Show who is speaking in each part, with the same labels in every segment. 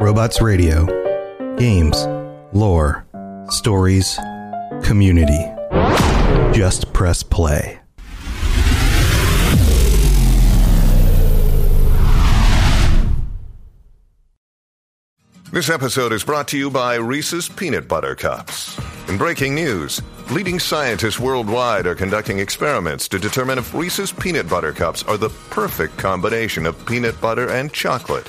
Speaker 1: Robots Radio. Games, lore, stories, community. Just press play.
Speaker 2: This episode is brought to you by Reese's Peanut Butter Cups. In breaking news, leading scientists worldwide are conducting experiments to determine if Reese's Peanut Butter Cups are the perfect combination of peanut butter and chocolate.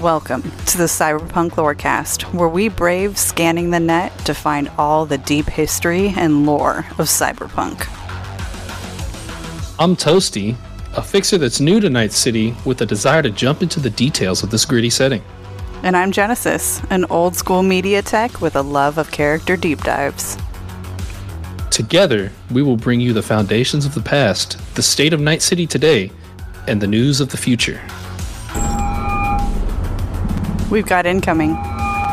Speaker 3: Welcome to the Cyberpunk Lorecast, where we brave scanning the net to find all the deep history and lore of cyberpunk.
Speaker 4: I'm Toastie, a fixer that's new to Night City with a desire to jump into the details of this gritty setting.
Speaker 3: And I'm Genesis, an old school media tech with a love of character deep dives.
Speaker 4: Together, we will bring you the foundations of the past, the state of Night City today, and the news of the future.
Speaker 3: We've got incoming.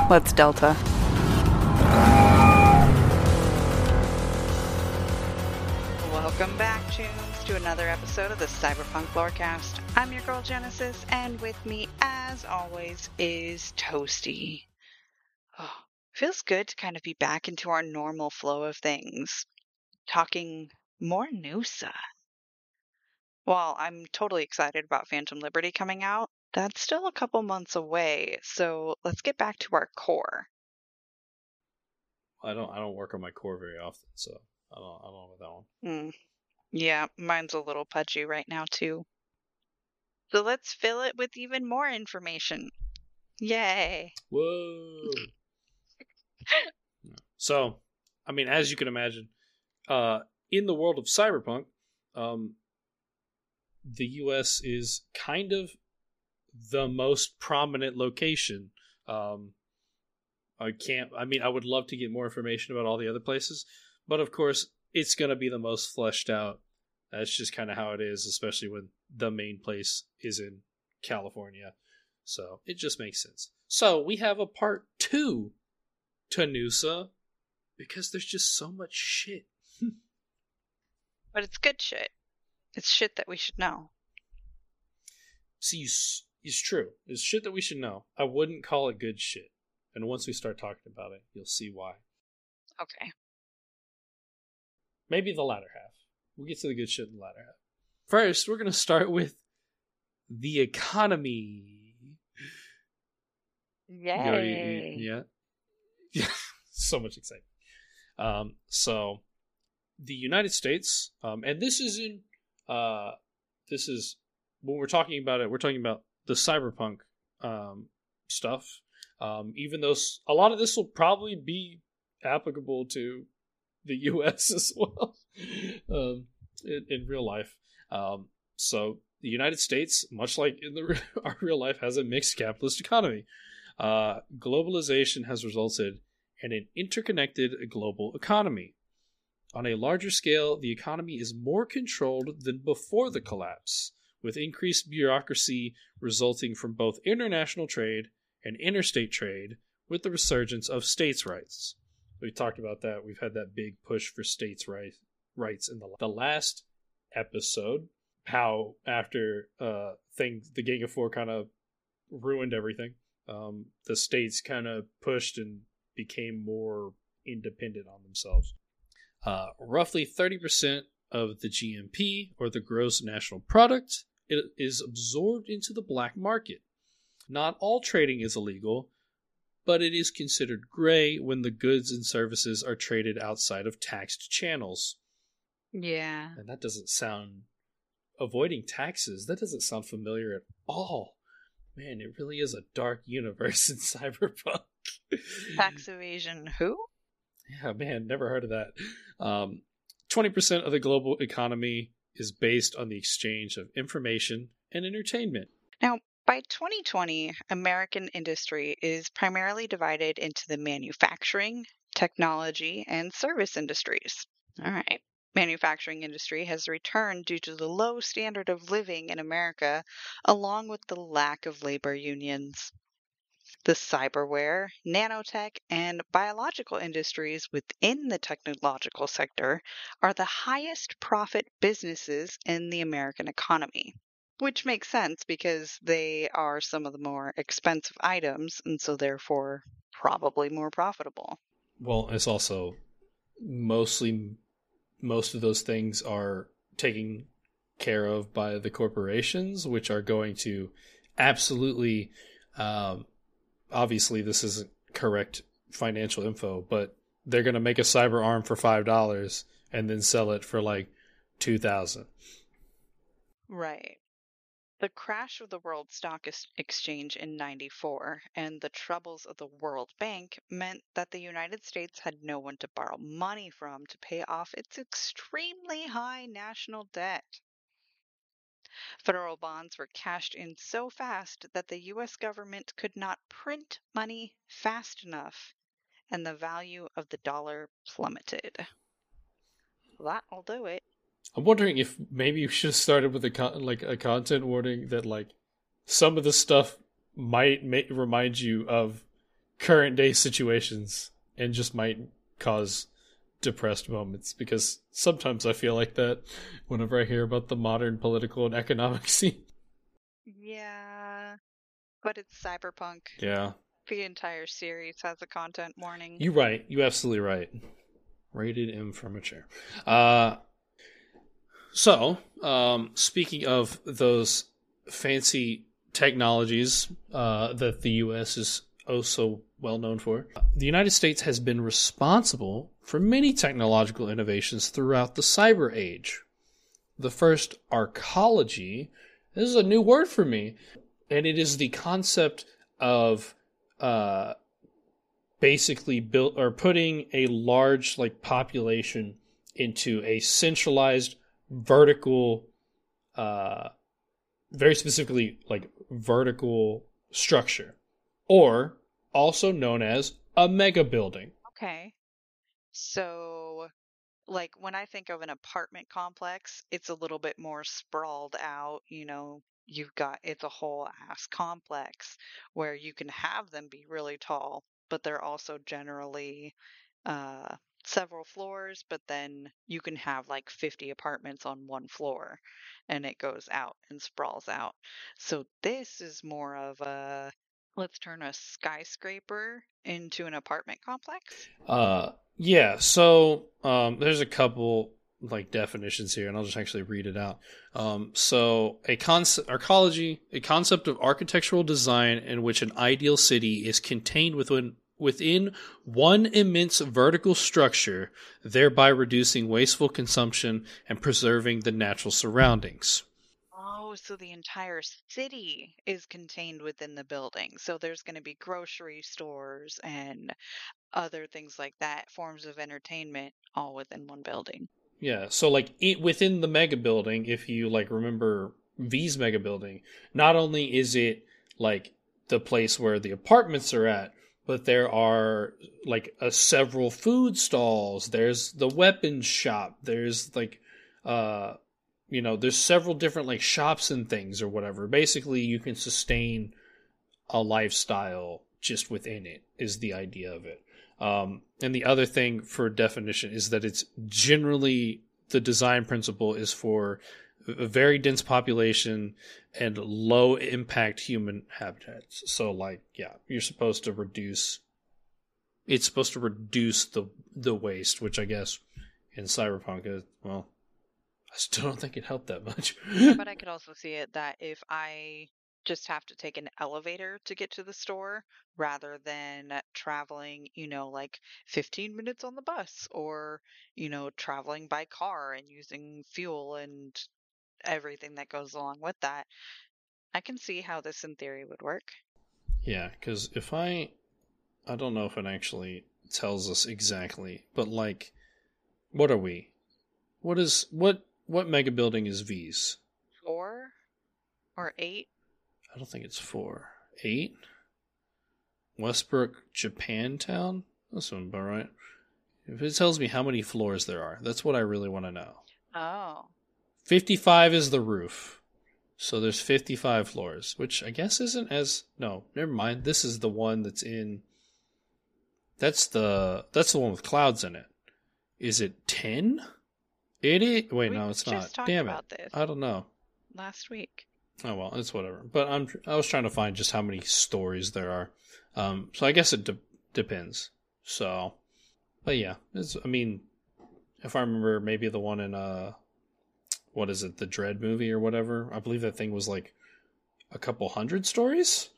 Speaker 3: Let's Delta. Welcome back, tunes, to another episode of the Cyberpunk Lorecast. I'm your girl Genesis, and with me, as always, is Toastie. Oh, feels good to kind of be back into our normal flow of things, talking more NUSA. While I'm totally excited about Phantom Liberty coming out, that's still a couple months away, so let's get back to our core.
Speaker 4: I don't I don't work on my core very often, so I don't I don't know about that one.
Speaker 3: Mm. Yeah, mine's a little pudgy right now too. So let's fill it with even more information. Yay!
Speaker 4: Whoa. so, I mean, as you can imagine, uh, in the world of cyberpunk, um, the U.S. is kind of the most prominent location. Um, I can't. I mean, I would love to get more information about all the other places, but of course, it's going to be the most fleshed out. That's just kind of how it is, especially when the main place is in California. So it just makes sense. So we have a part two to NUSA because there's just so much shit.
Speaker 3: But it's good shit. It's shit that we should know.
Speaker 4: See, s- it's true. It's shit that we should know. I wouldn't call it good shit. And once we start talking about it, you'll see why.
Speaker 3: Okay.
Speaker 4: Maybe the latter half. We'll get to the good shit in the latter half. First, we're going to start with the economy.
Speaker 3: Yay!
Speaker 4: You know, yeah. so much excitement. Um, so, the United States, um, and this is in, uh, this is when we're talking about it, we're talking about the cyberpunk um, stuff. Um, even though a lot of this will probably be applicable to the U.S. as well um, in, in real life. Um, so the United States, much like in the our real life, has a mixed capitalist economy. Uh, globalization has resulted in an interconnected global economy. On a larger scale, the economy is more controlled than before the collapse, with increased bureaucracy resulting from both international trade and interstate trade, with the resurgence of states' rights. We talked about that. We've had that big push for states' right, rights in the, the last episode. How after uh, things, the Gang of Four kind of ruined everything. Um, the states kind of pushed and became more independent on themselves. Uh, roughly 30% of the GNP, or the gross national product, it is absorbed into the black market. Not all trading is illegal, but it is considered gray when the goods and services are traded outside of taxed channels.
Speaker 3: Yeah.
Speaker 4: And that doesn't sound avoiding taxes. That doesn't sound familiar at all. Man, it really is a dark universe in cyberpunk.
Speaker 3: Tax evasion, who?
Speaker 4: Yeah, man, never heard of that. Um, 20% of the global economy is based on the exchange of information and entertainment.
Speaker 3: Now, by 2020, American industry is primarily divided into the manufacturing, technology, and service industries. All right. Manufacturing industry has returned due to the low standard of living in America, along with the lack of labor unions. The cyberware, nanotech, and biological industries within the technological sector are the highest profit businesses in the American economy. Which makes sense because they are some of the more expensive items and so therefore probably more profitable.
Speaker 4: Well, it's also mostly most of those things are taken care of by the corporations, which are going to absolutely, um, obviously, this isn't correct financial info, but they're going to make a cyber arm for five dollars and then sell it for like two thousand.
Speaker 3: Right. The crash of the World Stock Exchange in 94 and the troubles of the World Bank meant that the United States had no one to borrow money from to pay off its extremely high national debt. Federal bonds were cashed in so fast that the U.S. government could not print money fast enough, and the value of the dollar plummeted. That'll do it.
Speaker 4: I'm wondering if maybe you should have started with a con- like a content warning that like some of the stuff might remind you of current day situations and just might cause depressed moments because sometimes I feel like that whenever I hear about the modern political and economic scene.
Speaker 3: Yeah, but it's cyberpunk.
Speaker 4: Yeah.
Speaker 3: The entire series has a content warning.
Speaker 4: You're right. You absolutely right. Rated M for mature. Uh so, um, speaking of those fancy technologies uh, that the U.S. is oh so well known for, the United States has been responsible for many technological innovations throughout the cyber age. The first, arcology, this is a new word for me, and it is the concept of uh, basically built or putting a large like population into a centralized vertical uh very specifically like vertical structure or also known as a mega building.
Speaker 3: Okay. So like when I think of an apartment complex, it's a little bit more sprawled out, you know, you've got it's a whole ass complex where you can have them be really tall, but they're also generally uh several floors, but then you can have like 50 apartments on one floor and it goes out and sprawls out. So this is more of a let's turn a skyscraper into an apartment complex.
Speaker 4: Uh yeah, so um there's a couple like definitions here and I'll just actually read it out. Um so a concept arcology, a concept of architectural design in which an ideal city is contained within within one immense vertical structure, thereby reducing wasteful consumption and preserving the natural surroundings.
Speaker 3: Oh, so the entire city is contained within the building. So there's going to be grocery stores and other things like that, forms of entertainment, all within one building.
Speaker 4: Yeah, so like it, within the mega building, if you like remember V's mega building, not only is it like the place where the apartments are at, but there are like a, several food stalls. There's the weapons shop. There's like, uh, you know, there's several different like shops and things or whatever. Basically, you can sustain a lifestyle just within it. Is the idea of it. Um, and the other thing for definition is that it's generally the design principle is for a very dense population and low impact human habitats. So like, yeah, you're supposed to reduce it's supposed to reduce the the waste, which I guess in Cyberpunk is well, I still don't think it helped that much.
Speaker 3: but I could also see it that if I just have to take an elevator to get to the store rather than traveling, you know, like 15 minutes on the bus or, you know, traveling by car and using fuel and everything that goes along with that. I can see how this in theory would work.
Speaker 4: Yeah, because if I, I don't know if it actually tells us exactly, but like, what are we? What is what what mega building is V's?
Speaker 3: Four or eight?
Speaker 4: I don't think it's four. Eight. Westbrook, Japantown. That sounds about right. If it tells me how many floors there are, that's what I really want to know.
Speaker 3: Oh.
Speaker 4: 55 is the roof. So there's 55 floors, which I guess isn't as no, never mind. This is the one that's in That's the that's the one with clouds in it. Is it 10? It is Wait,
Speaker 3: We
Speaker 4: no, it's not. Damn
Speaker 3: about
Speaker 4: it.
Speaker 3: this.
Speaker 4: I don't know.
Speaker 3: Last week.
Speaker 4: Oh well, it's whatever. But I'm I was trying to find just how many stories there are. Um, so I guess it de- depends. So, but yeah, it's. I mean, if I remember, maybe the one in uh, what is it, the Dread movie or whatever? I believe that thing was like a couple hundred stories.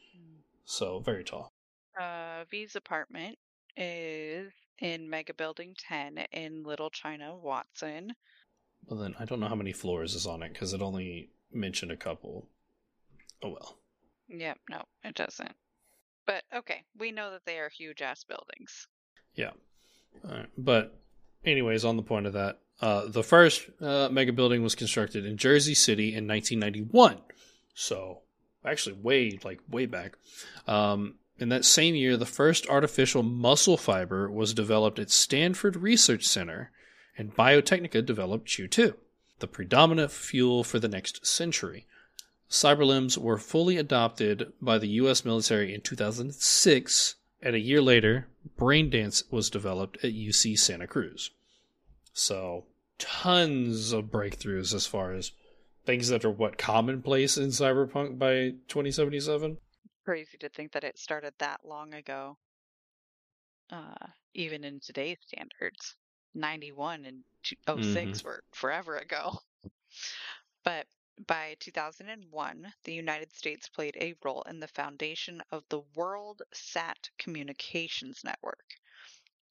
Speaker 4: So very tall.
Speaker 3: Uh, V's apartment is in Mega Building 10 in Little China, Watson.
Speaker 4: Well, then I don't know how many floors is on it because it only mentioned a couple. Oh well.
Speaker 3: Yep, no, it doesn't. But okay, we know that they are huge ass buildings.
Speaker 4: Yeah. But, anyways, on the point of that, uh, the first uh, mega building was constructed in Jersey City in 1991. So, actually, way like way back. Um, in that same year, the first artificial muscle fiber was developed at Stanford Research Center, and Biotechnica developed CHOOH2, the predominant fuel for the next century. Cyberlimbs were fully adopted by the U.S. military in 2006, and a year later, Braindance was developed at UC Santa Cruz. So, tons of breakthroughs as far as things that are what commonplace in cyberpunk by 2077.
Speaker 3: Crazy to think that it started that long ago. Uh, even in today's standards, 91 and two- 6 were forever ago. But by 2001, the United States played a role in the foundation of the World Sat Communications Network.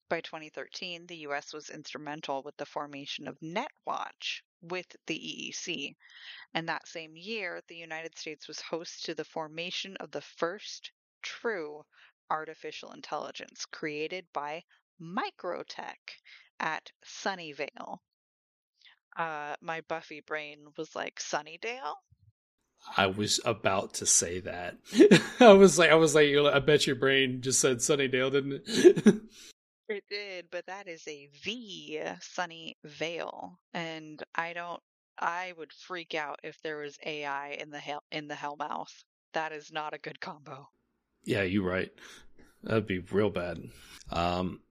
Speaker 3: By 2013, the US was instrumental with the formation of NetWatch with the EEC. And that same year, the United States was host to the formation of the first true artificial intelligence created by Microtech at Sunnyvale. Uh, my Buffy brain was like Sunnydale.
Speaker 4: I was about to say that. I was like, I was like, I bet your brain just said Sunnydale, didn't it?
Speaker 3: It did, but that is a V, Sunny Vale, and I don't. I would freak out if there was AI in the hell in the Hellmouth. That is not a good combo.
Speaker 4: Yeah, you're right. That'd be real bad. Um,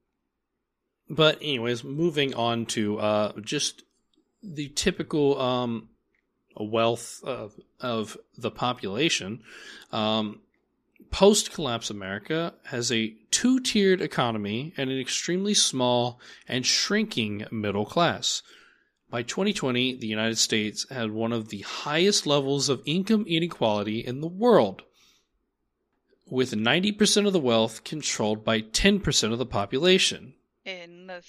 Speaker 4: but anyways, moving on to uh, just the typical um, wealth of of the population. Um, Post collapse America has a two tiered economy and an extremely small and shrinking middle class. By 2020, the United States had one of the highest levels of income inequality in the world with 90% of the wealth controlled by 10% of the population.
Speaker 3: In the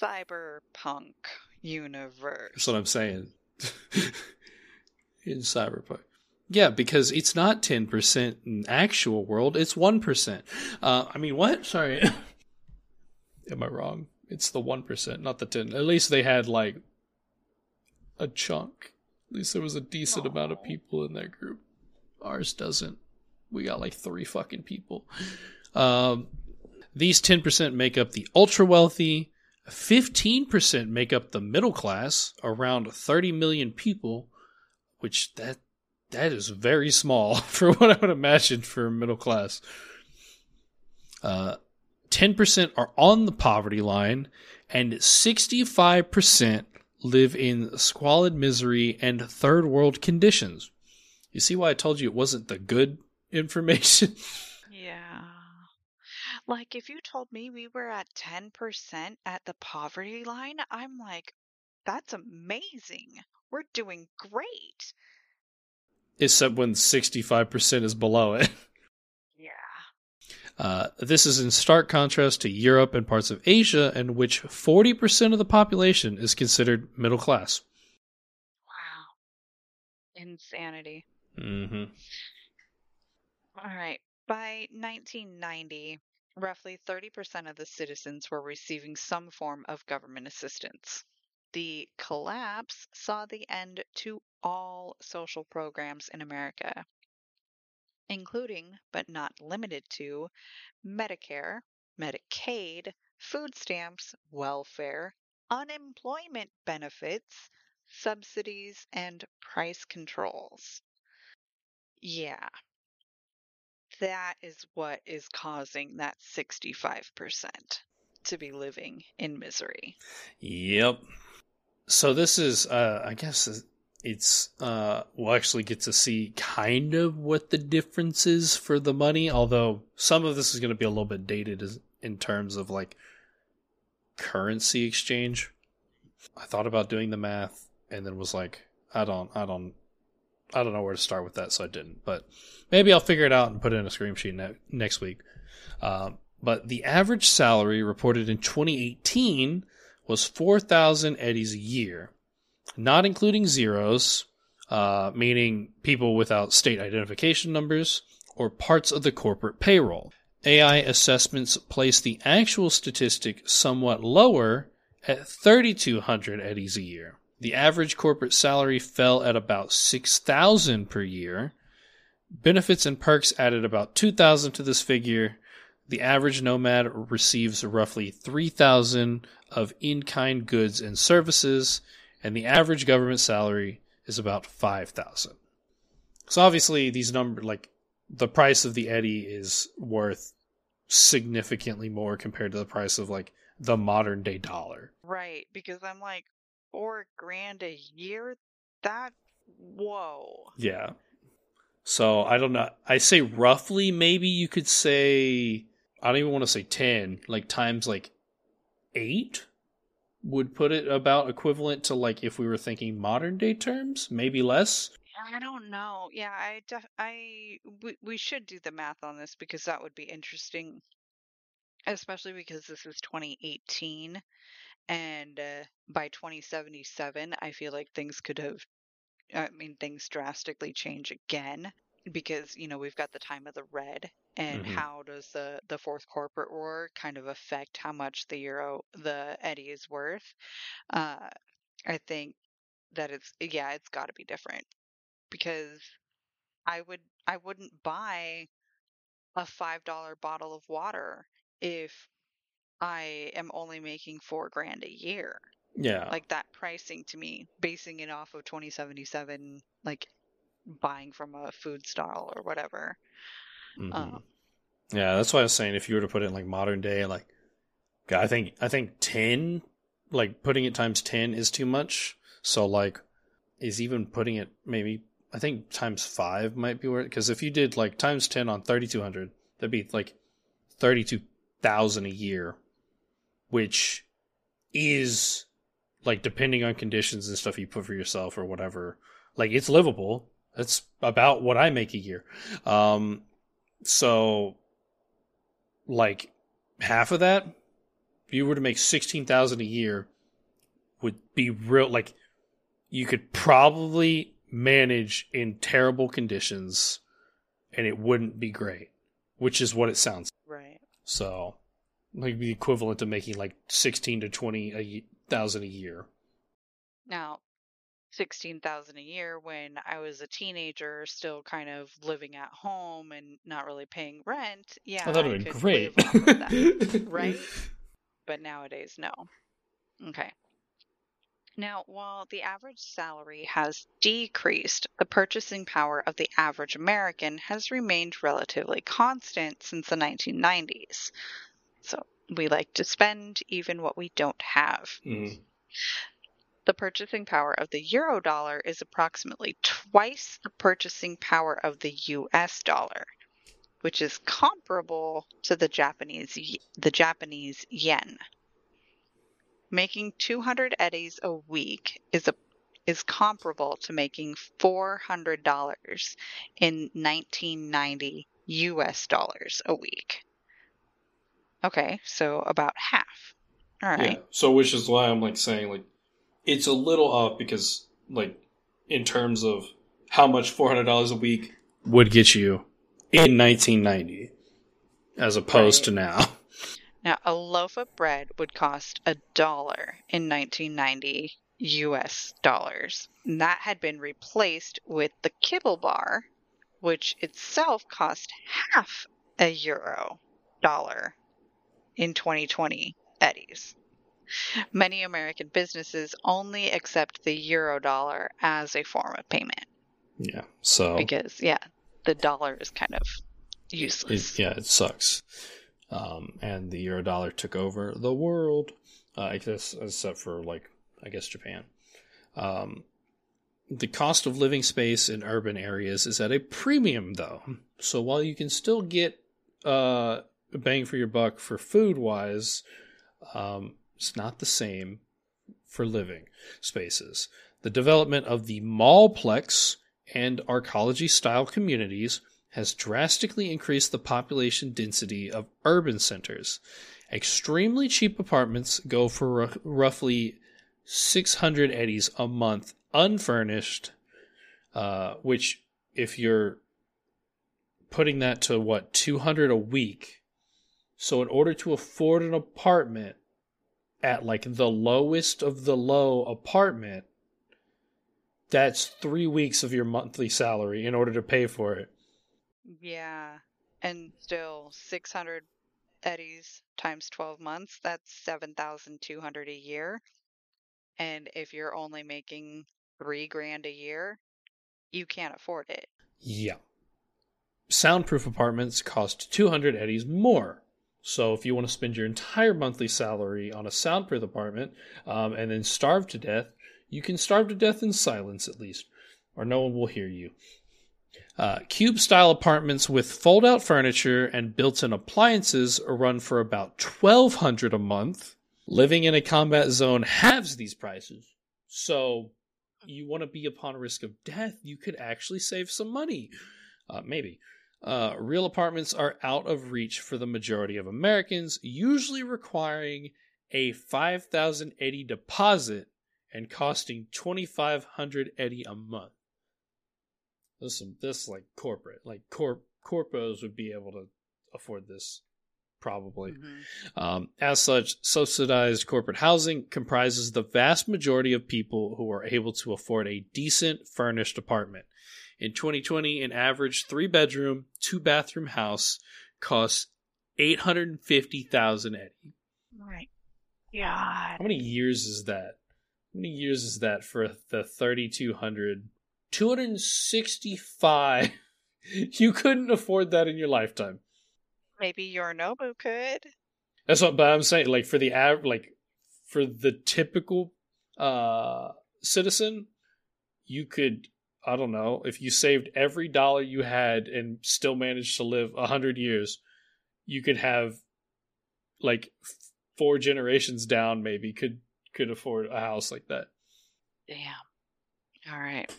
Speaker 3: cyberpunk universe.
Speaker 4: That's what I'm saying. in Cyberpunk. Yeah, because it's not 10% in actual world, it's 1%. Uh, I mean, what? Sorry. Am I wrong? It's the 1%, not the 10. At least they had, like, a chunk. At least there was a decent amount of people in that group. Ours doesn't. We got like three fucking people. Um, these 10% make up the ultra wealthy. 15% make up the middle class, around 30 million people, which that that is very small for what I would imagine for middle class. Uh, 10% are on the poverty line, and 65% live in squalid misery and third world conditions. You see why I told you it wasn't the good information?
Speaker 3: Yeah. Like, if you told me we were at 10% at the poverty line, I'm like, that's amazing. We're doing great.
Speaker 4: Except when 65% is below it.
Speaker 3: Yeah.
Speaker 4: Uh, this is in stark contrast to Europe and parts of Asia, in which 40% of the population is considered middle class.
Speaker 3: Wow. Insanity.
Speaker 4: Mm-hmm.
Speaker 3: All right. By 1990, roughly 30% of the citizens were receiving some form of government assistance. The collapse saw the end to all social programs in America, including, but not limited to, Medicare, Medicaid, food stamps, welfare, unemployment benefits, subsidies, and price controls. Yeah. That is what is causing that 65% to be living in misery.
Speaker 4: Yep. So this is, uh, I guess it's, uh, we'll actually get to see kind of what the difference is for the money, although some of this is going to be a little bit dated in terms of like currency exchange. I thought about doing the math and then was like, I don't, I don't, I don't know where to start with that, so I didn't. But maybe I'll figure it out and put it in a screen sheet ne- next week. Um, but the average salary reported in 2018 was 4,000 eddies a year, not including zeros, uh, meaning people without state identification numbers or parts of the corporate payroll. AI assessments place the actual statistic somewhat lower at 3,200 eddies a year. The average corporate salary fell at about 6,000 per year. Benefits and perks added about 2,000 to this figure. The average nomad receives roughly 3,000 of in-kind goods and services, and the average government salary is about 5,000. So obviously these numbers like the price of the eddy is worth significantly more compared to the price of like the modern day dollar.
Speaker 3: Right, because I'm like, four grand a year? That, whoa.
Speaker 4: Yeah. So I don't know. I say roughly, maybe you could say, I don't even want to say 10, like times like eight would put it about equivalent to like if we were thinking modern day terms, maybe less.
Speaker 3: I don't know. Yeah, I, def- I, we, we should do the math on this because that would be interesting, especially because this is 2018 and uh, by 2077 i feel like things could have i mean things drastically change again because you know we've got the time of the red and
Speaker 4: Mhm.
Speaker 3: how does the the fourth corporate war kind of affect how much the euro the eddy is worth uh i think that it's yeah it's got to be different because i would i wouldn't buy a five dollar bottle of water if i am only making four grand a year
Speaker 4: Yeah.
Speaker 3: like that pricing to me, basing it off of 2077, like buying from a food stall or whatever.
Speaker 4: Mhm.
Speaker 3: um,
Speaker 4: yeah, that's why I was saying if you were to put it in like modern day, like God, I think I think ten, like putting it times ten is too much. So like, is even putting it maybe I think times five might be worth because if you did like times ten on thirty two hundred, that'd be like thirty two thousand a year, which is like depending on conditions and stuff you put for yourself or whatever, like it's livable. That's about what I make a year. Um, so like half of that, if you were to make sixteen thousand a year, would be real. Like you could probably manage in terrible conditions, and it wouldn't be great. Which is what it sounds.
Speaker 3: Right.
Speaker 4: So, like the equivalent to making like sixteen to twenty a thousand a year.
Speaker 3: Now, 16,000 a year when I was a teenager, still kind of living at home and not really paying rent. Yeah,
Speaker 4: oh,
Speaker 3: I
Speaker 4: have been great,
Speaker 3: that. right? But nowadays, no. Okay. Now, while the average salary has decreased, the purchasing power of the average American has remained relatively constant since the 1990s. So we like to spend even what we don't have.
Speaker 4: Mhm.
Speaker 3: The purchasing power of the euro dollar is approximately twice the purchasing power of the US dollar, which is comparable to the Japanese the Japanese yen. Making 200 eddies a week is a is comparable to making $400 in 1990 US dollars a week. Okay, so about half. All right.
Speaker 4: Yeah. So, which is why I'm like saying like it's a little off because like in terms of how much four hundred dollars a week would get you in 1990, as opposed
Speaker 3: Right.
Speaker 4: to now.
Speaker 3: Now, a loaf of bread would cost a dollar in 1990 US dollars. And that had been replaced with the kibble bar, which itself cost half a euro dollar in 2020 eddies. Many American businesses only accept the euro dollar as a form of payment
Speaker 4: Yeah. So
Speaker 3: because, yeah, the dollar is kind of useless.
Speaker 4: it, yeah, it sucks. Um, and the euro dollar took over the world. Uh, I guess except for like I guess Japan. Um, the cost of living space in urban areas is at a premium, though. So while you can still get uh, a bang for your buck for food wise, um, it's not the same for living spaces. The development of the mallplex and arcology style communities has drastically increased the population density of urban centers. Extremely cheap apartments go for ru- roughly 600 eddies a month unfurnished, uh, which, if you're putting that to what, 200 a week. So, in order to afford an apartment at like the lowest of the low apartment, that's three weeks of your monthly salary in order to pay for it.
Speaker 3: Yeah. And still 600 eddies times 12 months, that's 7,200 a year. And if you're only making 3 grand a year, you can't afford it.
Speaker 4: Yeah. Soundproof apartments cost 200 eddies more. So if you want to spend your entire monthly salary on a soundproof apartment um, and then starve to death, you can starve to death in silence at least, or no one will hear you. Uh, cube style apartments with fold out furniture and built in appliances run for about 1200 a month. Living in a combat zone halves these prices. So you want to be upon risk of death, you could actually save some money. Uh, maybe. Uh, real apartments are out of reach for the majority of Americans, usually requiring a 5,080 deposit and costing 2,500 eddy a month. This this like corporate, like corp corpos would be able to afford this probably. Um, as such, subsidized corporate housing comprises the vast majority of people who are able to afford a decent furnished apartment. In 2020, an average three bedroom, two bathroom house costs 850,000 eddy.
Speaker 3: Right. God.
Speaker 4: How many years is that? How many years is that for the 3200? 265. you couldn't afford that in your lifetime.
Speaker 3: Maybe Yorinobu could.
Speaker 4: That's what, but I'm saying, like for the av, like for the typical uh citizen, you could, I don't know, if you saved every dollar you had and still managed to live a hundred years, you could have like four generations down, maybe could could afford a house like that.
Speaker 3: Damn. All right.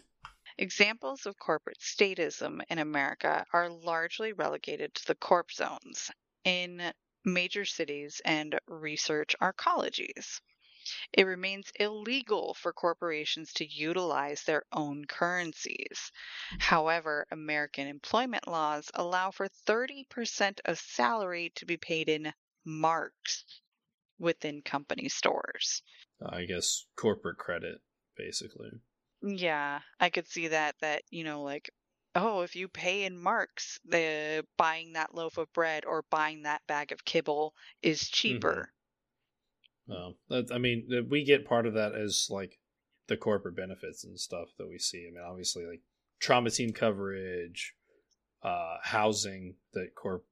Speaker 3: Examples of corporate statism in America are largely relegated to the corp zones in major cities and research arcologies. It remains illegal for corporations to utilize their own currencies. However, American employment laws allow for 30% of salary to be paid in marks within company stores.
Speaker 4: I guess corporate credit, basically.
Speaker 3: Yeah, I could see that that, you know, like oh, if you pay in marks, the buying that loaf of bread or buying that bag of kibble is mm-hmm. cheaper.
Speaker 4: Um, I mean, we get part of that as like the corporate benefits and stuff that we see. I mean, obviously, like trauma team coverage, uh, housing that corp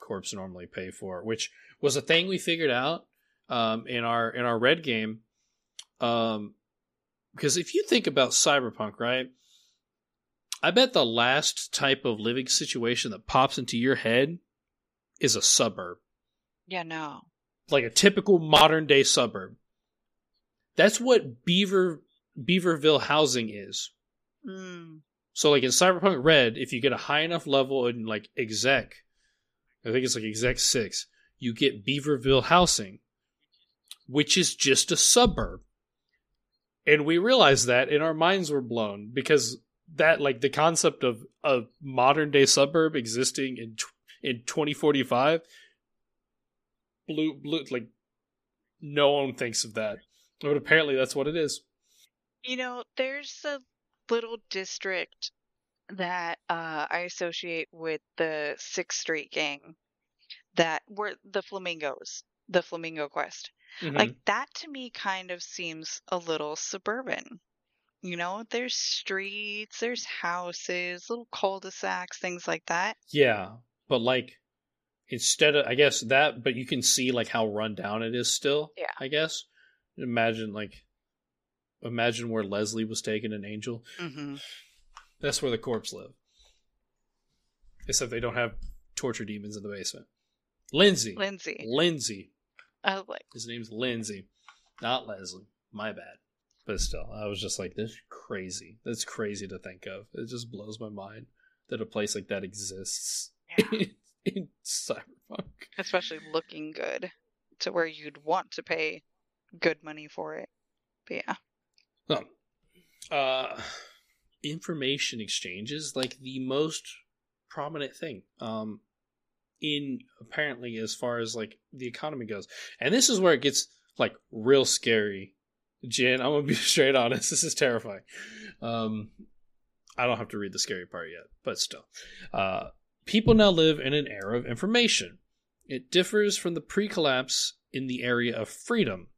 Speaker 4: corps normally pay for, which was a thing we figured out um, in our in our red game. Um, because if you think about cyberpunk, right? I bet the last type of living situation that pops into your head is a suburb
Speaker 3: Yeah, no.
Speaker 4: Like a typical modern day suburb. That's what Beaver Beaverville housing is.
Speaker 3: Mm,
Speaker 4: So like in Cyberpunk Red, if you get a high enough level in like exec, I think it's like exec six, you get Beaverville housing, which is just a suburb. And we realized that and our minds were blown because that like the concept of a modern day suburb existing in in 2045 blue blue like no one thinks of that but apparently that's what it is
Speaker 3: You know, there's a little district that uh, I associate with the Sixth Street gang that were the Flamingos, the Flamingo Quest.
Speaker 4: Mhm.
Speaker 3: Like that to me kind of seems a little suburban. You know, there's streets, there's houses, little cul-de-sacs, things like that.
Speaker 4: yeah but like instead of i guess that but you can see like how run down it is still
Speaker 3: Yeah.
Speaker 4: i guess imagine like imagine where leslie was taken in angel
Speaker 3: Mm-hmm.
Speaker 4: That's where the corpse live. Except they don't have torture demons in the basement. Lindsay.
Speaker 3: Lindsay.
Speaker 4: Lindsay.
Speaker 3: I was like,
Speaker 4: His name's Lindsay, not Leslie. My bad. But still, I was just like, this is crazy. That's crazy to think of. It just blows my mind that a place like that exists
Speaker 3: yeah.
Speaker 4: in Cyberpunk.
Speaker 3: especially looking good to where you'd want to pay good money for it. But yeah.
Speaker 4: Uh, information exchange is like the most prominent thing. Um, in apparently as far as like the economy goes, and this is where it gets like real scary. Jenn, I'm gonna be straight honest. This is terrifying. Um, I don't have to read the scary part yet, but still, uh, people now live in an era of information. It differs from the pre-collapse in the area of freedom.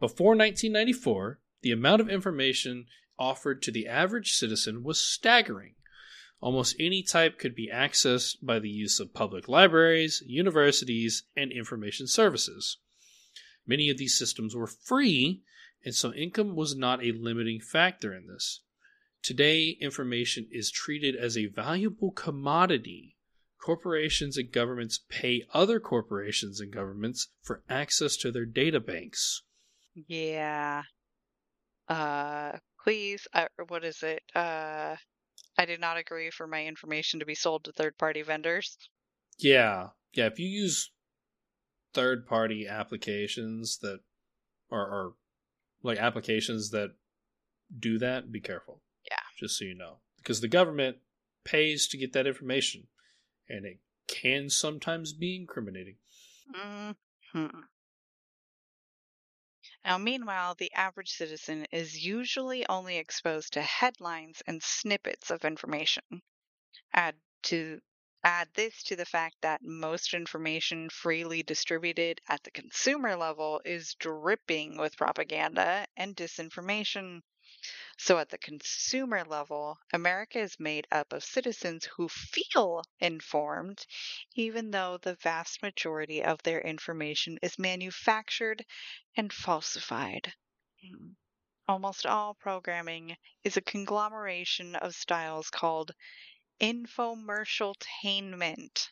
Speaker 4: Before 1994, the amount of information offered to the average citizen was staggering. Almost any type could be accessed by the use of public libraries, universities, and information services. Many of these systems were free, and so income was not a limiting factor in this. Today, information is treated as a valuable commodity. Corporations and governments pay other corporations and governments for access to their data banks.
Speaker 3: Yeah. Uh, please, uh, what is it? Uh, I did not agree for my information to be sold to third party vendors.
Speaker 4: Yeah, yeah. If you use third-party applications that are, are like applications that do that, be careful. Just so you know, because the government pays to get that information, and it can sometimes be incriminating.
Speaker 3: hmm Now, meanwhile, the average citizen is usually only exposed to headlines and snippets of information. Add to add this to the fact that most information freely distributed at the consumer level is dripping with propaganda and disinformation. So, at the consumer level, America is made up of citizens who feel informed, even though the vast majority of their information is manufactured and falsified. Hmm. Almost all programming is a conglomeration of styles called infomercialtainment,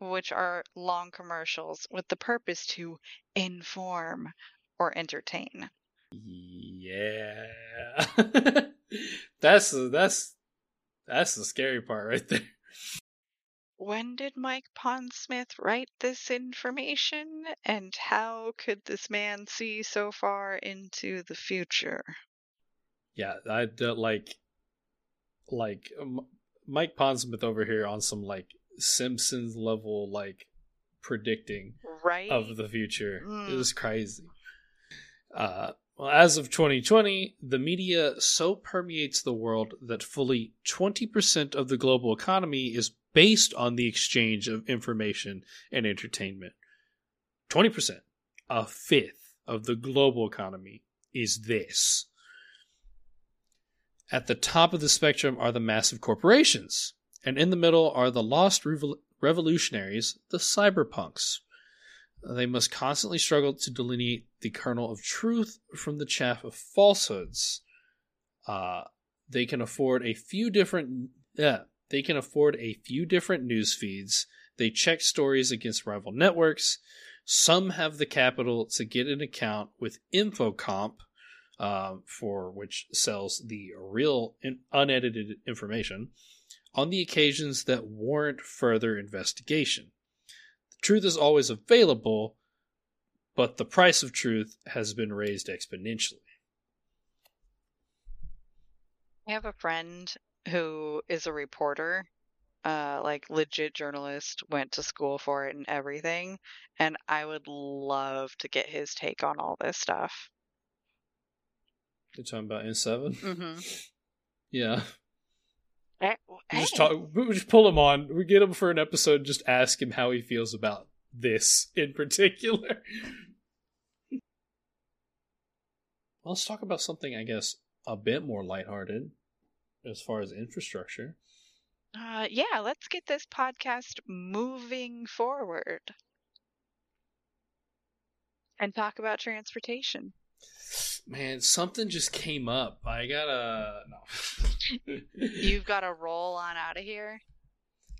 Speaker 3: which are long commercials with the purpose to inform or entertain.
Speaker 4: Yeah, that's that's that's the scary part right there.
Speaker 3: When did Mike Pondsmith write this information, and how could this man see so far into the future?
Speaker 4: Yeah, I don't like like M- Mike Pondsmith over here on some like Simpsons level like predicting
Speaker 3: Right?
Speaker 4: of the future.
Speaker 3: Mm.
Speaker 4: It was crazy. Uh, well, as of 2020, the media so permeates the world that fully 20% of the global economy is based on the exchange of information and entertainment. 20%, a fifth of the global economy is this. At the top of the spectrum are the massive corporations, and in the middle are the lost revol- revolutionaries, the cyberpunks. They must constantly struggle to delineate the kernel of truth from the chaff of falsehoods. Uh, they can afford a few different. Yeah, they can afford a few different news feeds. They check stories against rival networks. Some have the capital to get an account with Infocomp, uh, for which sells the real in- unedited information, on the occasions that warrant further investigation. Truth is always available, but the price of truth has been raised exponentially.
Speaker 3: I have a friend who is a reporter, uh, like legit journalist, went to school for it and everything, and I would love to get his take on all this stuff.
Speaker 4: You're talking about N7?
Speaker 3: Mm-hmm.
Speaker 4: Yeah.
Speaker 3: Hey,
Speaker 4: We just talk. We just pull him on. We get him for an episode. Just ask him how he feels about this in particular. well, let's talk about something, I guess, a bit more lighthearted as far as infrastructure.
Speaker 3: uh, yeah, let's get this podcast moving forward and talk about transportation.
Speaker 4: Man, something just came up. I gotta. No.
Speaker 3: You've got to roll on out of here.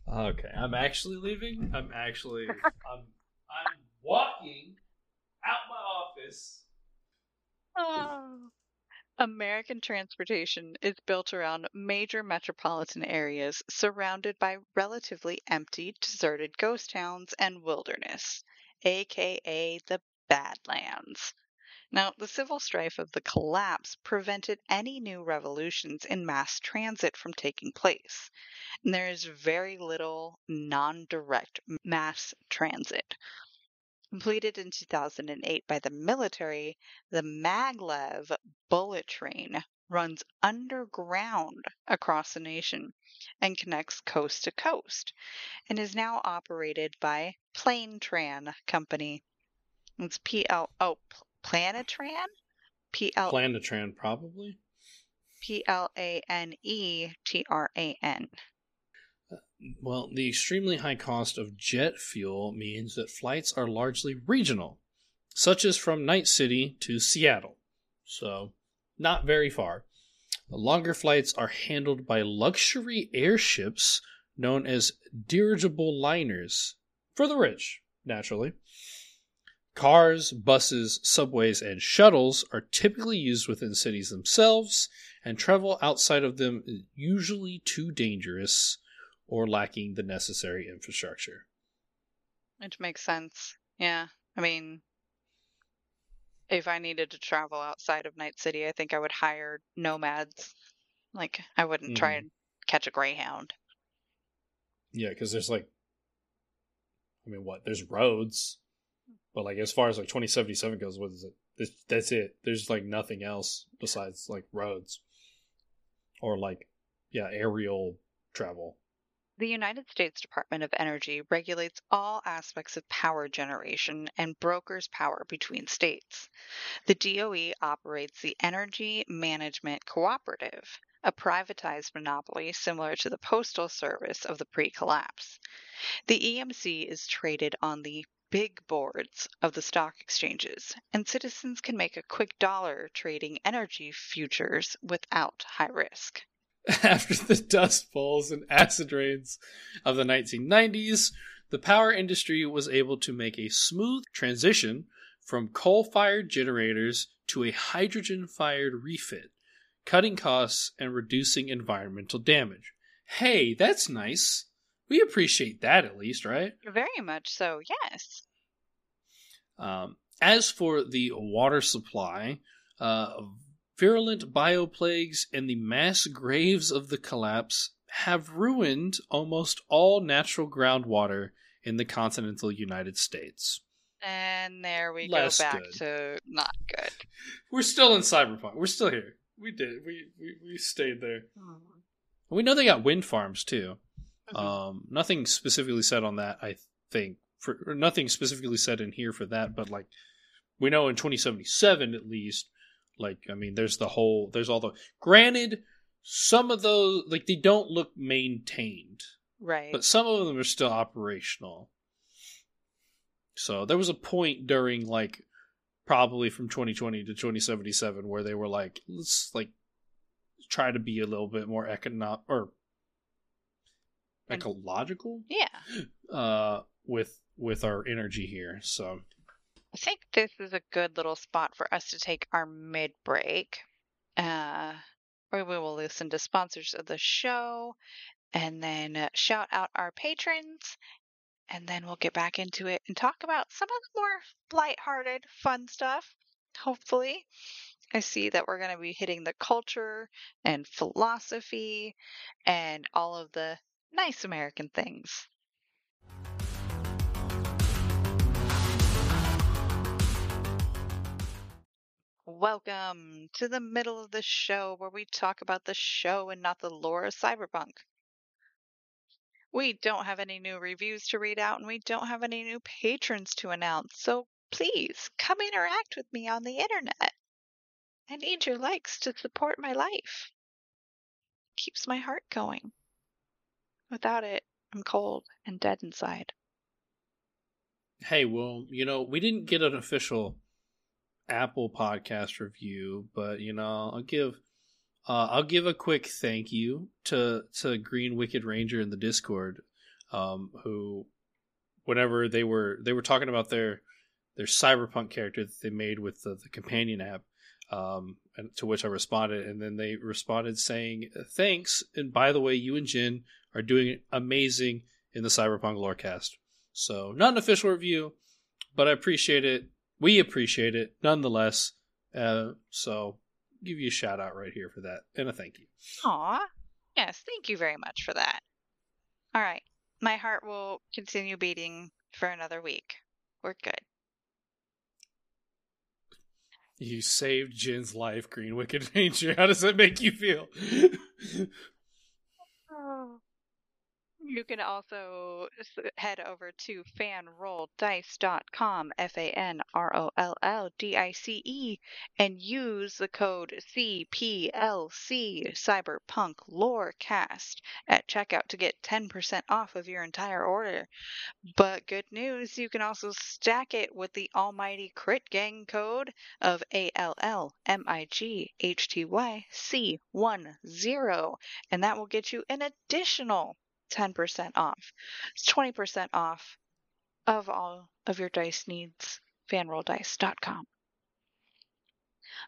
Speaker 4: Okay, I'm actually leaving. I'm actually. I'm. I'm walking out my office.
Speaker 3: Oh. American transportation is built around major metropolitan areas surrounded by relatively empty, deserted ghost towns and wilderness, aka the Badlands. Now, the civil strife of the collapse prevented any new revolutions in mass transit from taking place, and there is very little non direct mass transit. Completed in 2008 by the military, the maglev bullet train runs underground across the nation and connects coast to coast and is now operated by Plane Tran Company. It's P L oh Planetran? P L
Speaker 4: Planetran, probably.
Speaker 3: P L A N E T R A N.
Speaker 4: Uh, well, the extremely high cost of jet fuel means that flights are largely regional, such as from Night City to Seattle. So, not very far. The longer flights are handled by luxury airships known as dirigible liners, for the rich, naturally. Cars, buses, subways, and shuttles are typically used within cities themselves, and travel outside of them is usually too dangerous or lacking the necessary infrastructure.
Speaker 3: Which makes sense. Yeah. I mean, if I needed to travel outside of Night City, I think I would hire nomads. Like, I wouldn't try
Speaker 4: Mhm.
Speaker 3: and catch a Greyhound.
Speaker 4: Yeah, because there's like, I mean, what? There's roads, but like as far as like 2077 goes, what is it? This, that's it. There's like nothing else besides like roads or like, yeah, aerial travel.
Speaker 3: The United States Department of Energy regulates all aspects of power generation and brokers power between states. The DOE operates the Energy Management Cooperative, a privatized monopoly similar to the Postal Service of the pre collapse. The EMC is traded on the big boards of the stock exchanges, and citizens can make a quick dollar trading energy futures without high risk.
Speaker 4: After the dust bowls and acid rains of the 1990s, the power industry was able to make a smooth transition from coal fired generators to a hydrogen fired refit, cutting costs and reducing environmental damage. Hey, that's nice. We appreciate that at least, right?
Speaker 3: Very much so, yes.
Speaker 4: Um, as for the water supply, uh, virulent bioplagues and the mass graves of the collapse have ruined almost all natural groundwater in the continental United States.
Speaker 3: And there we
Speaker 4: Less
Speaker 3: go back
Speaker 4: good.
Speaker 3: to not good.
Speaker 4: We're still in cyberpunk. We're still here. We did. We we, we stayed there. We know they got wind farms too.
Speaker 3: Mhm.
Speaker 4: Um, nothing specifically said on that. I think for or nothing specifically said in here for that, but like we know in 2077 at least. Like I mean, there's the whole. There's all the. Granted, some of those like they don't look maintained,
Speaker 3: Right.
Speaker 4: but some of them are still operational. So there was a point during like probably from 2020 to 2077 where they were like, let's like try to be a little bit more economic or ecological
Speaker 3: yeah.
Speaker 4: uh with with our energy here. So
Speaker 3: I think this is a good little spot for us to take our mid break. Uh, where we will listen to sponsors of the show and then shout out our patrons. And then we'll get back into it and talk about some of the more lighthearted, fun stuff, hopefully. I see that we're going to be hitting the culture and philosophy and all of the nice American things. Welcome to the middle of the show where we talk about the show and not the lore of cyberpunk. We don't have any new reviews to read out and we don't have any new patrons to announce, so please come interact with me on the internet. I need your likes to support my life. Keeps my heart going. Without it, I'm cold and dead inside.
Speaker 4: Hey, well, you know, we didn't get an official Apple podcast review, but you know, I'll give uh, I'll give a quick thank you to to Green Wicked Ranger in the Discord, um, who whenever they were they were talking about their their cyberpunk character that they made with the, the companion app, um, and to which I responded, and then they responded saying thanks, and by the way, you and Jenn are doing amazing in the Cyberpunk Lorecast. So not an official review, but I appreciate it we appreciate it nonetheless. Uh, so give you a shout out right here for that and a thank you.
Speaker 3: Aw, yes, thank you very much for that. All right, my heart will continue beating for another week. We're good.
Speaker 4: You saved Jenn's life, Green Wicked Ranger. How does that make you feel?
Speaker 3: You can also head over to fanrolldice.com, F A N R O L L D I C E, and use the code CPLC Cyberpunk Lorecast at checkout to get 10% off of your entire order. But good news, you can also stack it with the almighty Crit Gang code of ALLMIGHTYC10, and that will get you an additional 10% off. It's 20% off of all of your dice needs, fanrolldice.com.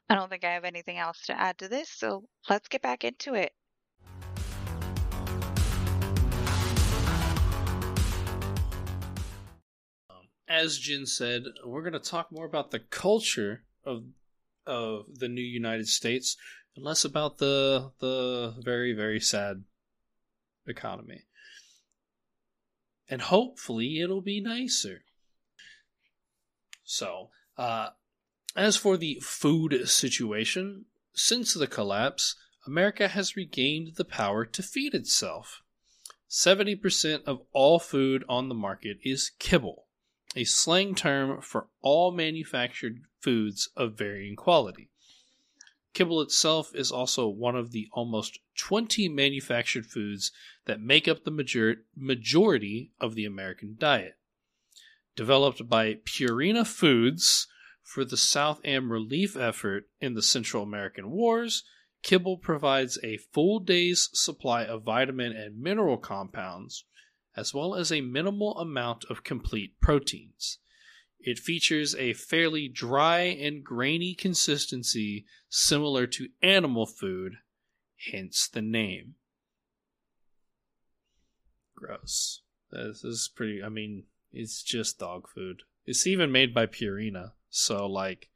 Speaker 3: I don't think I have anything else to add to this, so let's get back into it.
Speaker 4: As Jenn said, we're going to talk more about the culture of of the new United States and less about the the very very sad economy and hopefully it'll be nicer. So, uh, as for the food situation, since the collapse, America has regained the power to feed itself. 70% of all food on the market is kibble, a slang term for all manufactured foods of varying quality. Kibble itself is also one of the almost 20 manufactured foods that make up the major- majority of the American diet. Developed by Purina Foods for the South Am relief effort in the Central American Wars, kibble provides a full day's supply of vitamin and mineral compounds, as well as a minimal amount of complete proteins. It features a fairly dry and grainy consistency similar to animal food, hence the name. Gross. This is pretty, I mean, it's just dog food. It's even made by Purina, so like,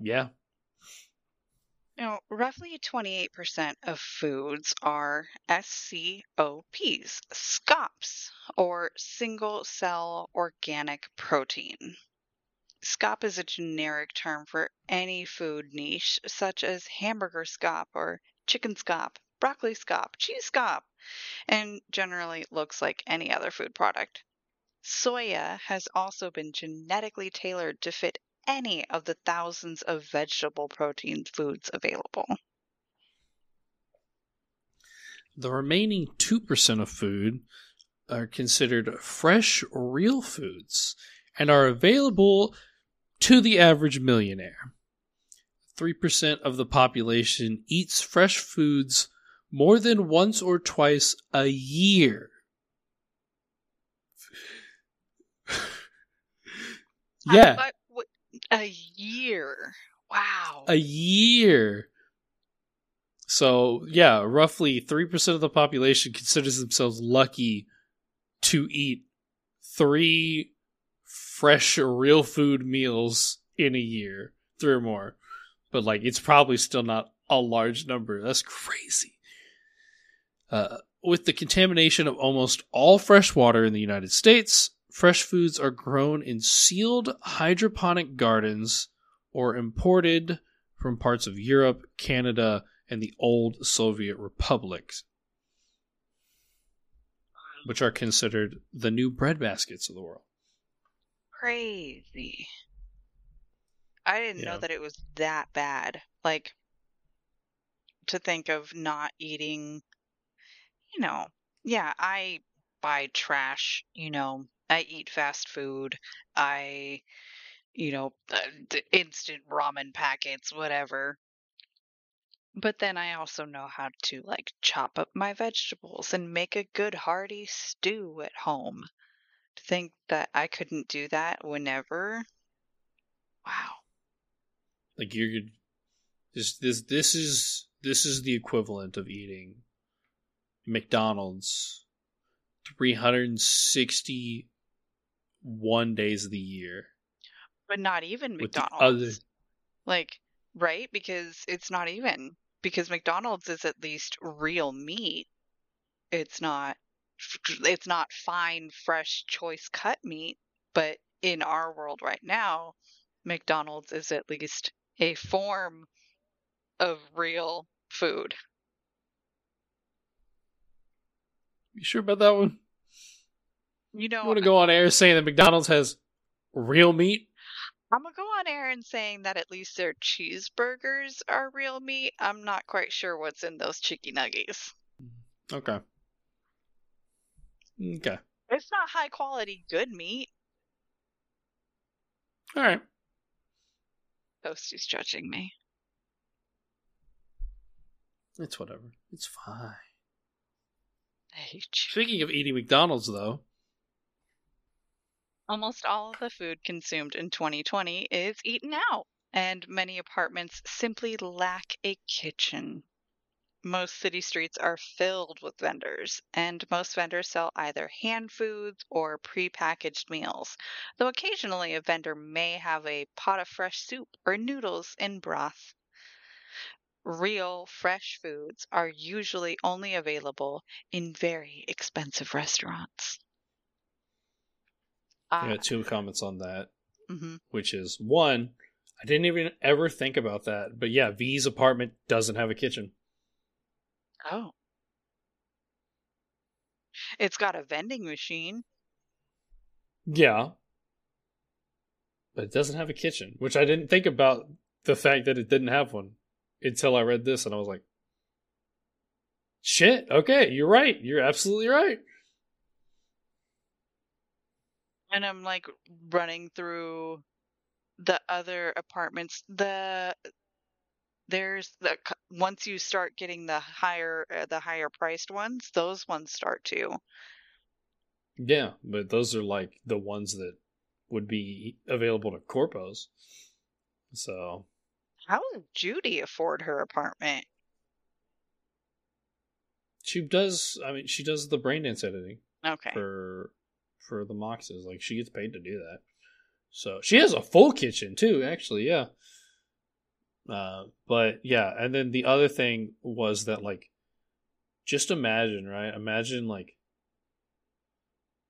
Speaker 4: yeah,
Speaker 3: now, roughly 28% of foods are SCOPs, SCOPs, or single cell organic protein. SCOP is a generic term for any food niche, such as hamburger SCOP or chicken SCOP, broccoli SCOP, cheese SCOP, and generally looks like any other food product. Soya has also been genetically tailored to fit any of the thousands of vegetable protein foods available.
Speaker 4: The remaining 2% of food are considered fresh, or real foods and are available to the average millionaire. 3% of the population eats fresh foods more than once or twice a year. yeah.
Speaker 3: A year. Wow.
Speaker 4: A year. So, yeah, roughly 3% of the population considers themselves lucky to eat three fresh, real food meals in a year. three or more, but like it's probably still not a large number. That's crazy. Uh, with the contamination of almost all fresh water in the United States, fresh foods are grown in sealed hydroponic gardens or imported from parts of Europe, Canada, and the old Soviet republics, which are considered the new breadbaskets of the world.
Speaker 3: Crazy. I didn't
Speaker 4: Yeah.
Speaker 3: know that it was that bad. Like, to think of not eating, you know, yeah, I buy trash, you know, I eat fast food, I, you know, uh, instant ramen packets, whatever. But then I also know how to, like, chop up my vegetables and make a good hearty stew at home. To think that I couldn't do that whenever. Wow.
Speaker 4: Like you're this this this is this is the equivalent of eating McDonald's 361 days of the year.
Speaker 3: But not even McDonald's.
Speaker 4: other-
Speaker 3: Like, right? Because it's not even. Because McDonald's is at least real meat. It's not it's not fine, fresh, choice cut meat, but in our world right now, McDonald's is at least a form of real food.
Speaker 4: You sure about that one?
Speaker 3: You know,
Speaker 4: You want to go on air saying that McDonald's has real meat?
Speaker 3: I'm gonna go on air and saying that at least their cheeseburgers are real meat. I'm not quite sure what's in those chicky nuggies.
Speaker 4: Okay. Okay.
Speaker 3: It's not high quality good meat.
Speaker 4: All right.
Speaker 3: Toastie's judging me.
Speaker 4: It's whatever. It's fine.
Speaker 3: I hate you.
Speaker 4: Speaking of eating McDonald's, though,
Speaker 3: Almost all of the food consumed in 2020 is eaten out, and many apartments simply lack a kitchen. Most city streets are filled with vendors, and most vendors sell either hand foods or prepackaged meals, though occasionally a vendor may have a pot of fresh soup or noodles in broth. Real, fresh foods are usually only available in very expensive restaurants.
Speaker 4: I got two comments on that,
Speaker 3: mhm.
Speaker 4: which is one, I didn't even ever think about that, but yeah, V's apartment doesn't have a kitchen.
Speaker 3: Oh. It's got a vending machine.
Speaker 4: Yeah. But it doesn't have a kitchen, which I didn't think about the fact that it didn't have one until I read this and I was like, shit, okay, you're right. You're absolutely right.
Speaker 3: And I'm like running through the other apartments. The there's the once you start getting the higher uh, the higher priced ones, those ones start too.
Speaker 4: Yeah, but those are like the ones that would be available to corpos. So,
Speaker 3: How does Judy afford her apartment?
Speaker 4: she does, I mean, she does the brain dance editing.
Speaker 3: Okay.
Speaker 4: for for the Moxes. Like she gets paid to do that. So she has a full kitchen too, actually, yeah. Uh, but yeah, and then the other thing was that like just imagine, right? Imagine like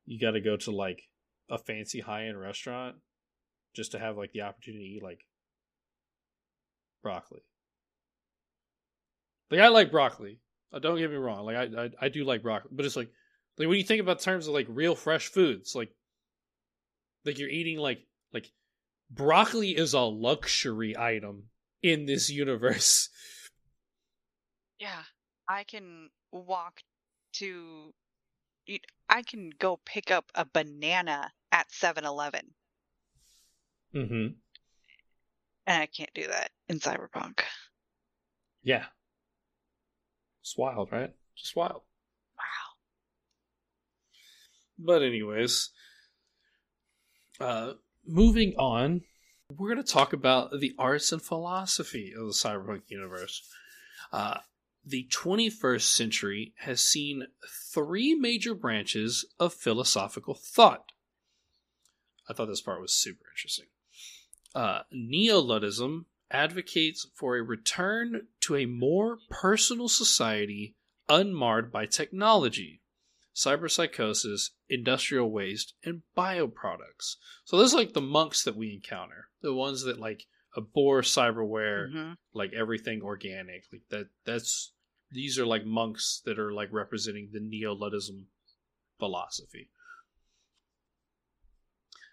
Speaker 4: you got to go to like a fancy high-end restaurant just to have like the opportunity to eat like broccoli. Like I like broccoli. Uh, don't get me wrong. Like I, I I do like broccoli, but it's like like when you think about terms of like real fresh foods, like like you're eating like like broccoli is a luxury item in this universe.
Speaker 3: Yeah, I can walk to. eat- I can go pick up a banana at 7-Eleven,
Speaker 4: Mm-hmm.
Speaker 3: and I can't do that in Cyberpunk.
Speaker 4: Yeah. It's wild, right? Just wild. But anyways, uh moving on, we're going to talk about the arts and philosophy of the cyberpunk universe. Uh the 21st century has seen three major branches of philosophical thought. I thought this part was super interesting. Uh, Neo-Luddism advocates for a return to a more personal society unmarred by technology, cyberpsychosis, industrial waste, and bioproducts. So those are like the monks that we encounter, the ones that like abhor cyberware,
Speaker 3: Mhm.
Speaker 4: like everything organic. Like that. That's these are like monks that are like representing the Neo-Luddism philosophy.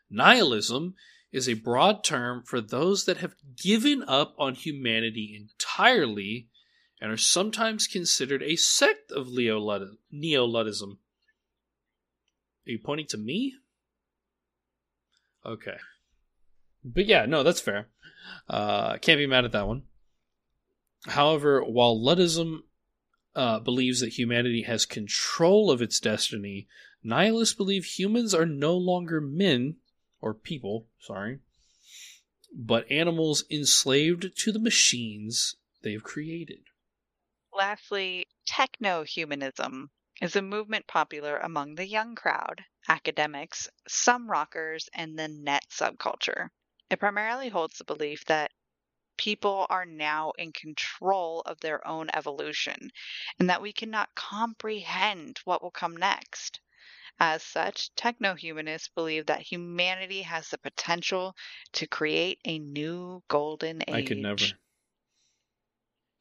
Speaker 4: Nihilism is a broad term for those that have given up on humanity entirely and are sometimes considered a sect of Leo Neo-Luddism. Are you pointing to me? Okay. But yeah, no, that's fair. Uh, can't be mad at that one. However, while Luddism uh, believes that humanity has control of its destiny, nihilists believe humans are no longer men, or people, sorry, but animals enslaved to the machines they've created.
Speaker 3: Lastly, techno-humanism is a movement popular among the young crowd, academics, some rockers, and the net subculture. It primarily holds the belief that people are now in control of their own evolution and that we cannot comprehend what will come next. As such, techno humanists believe that humanity has the potential to create a new golden age.
Speaker 4: I could never.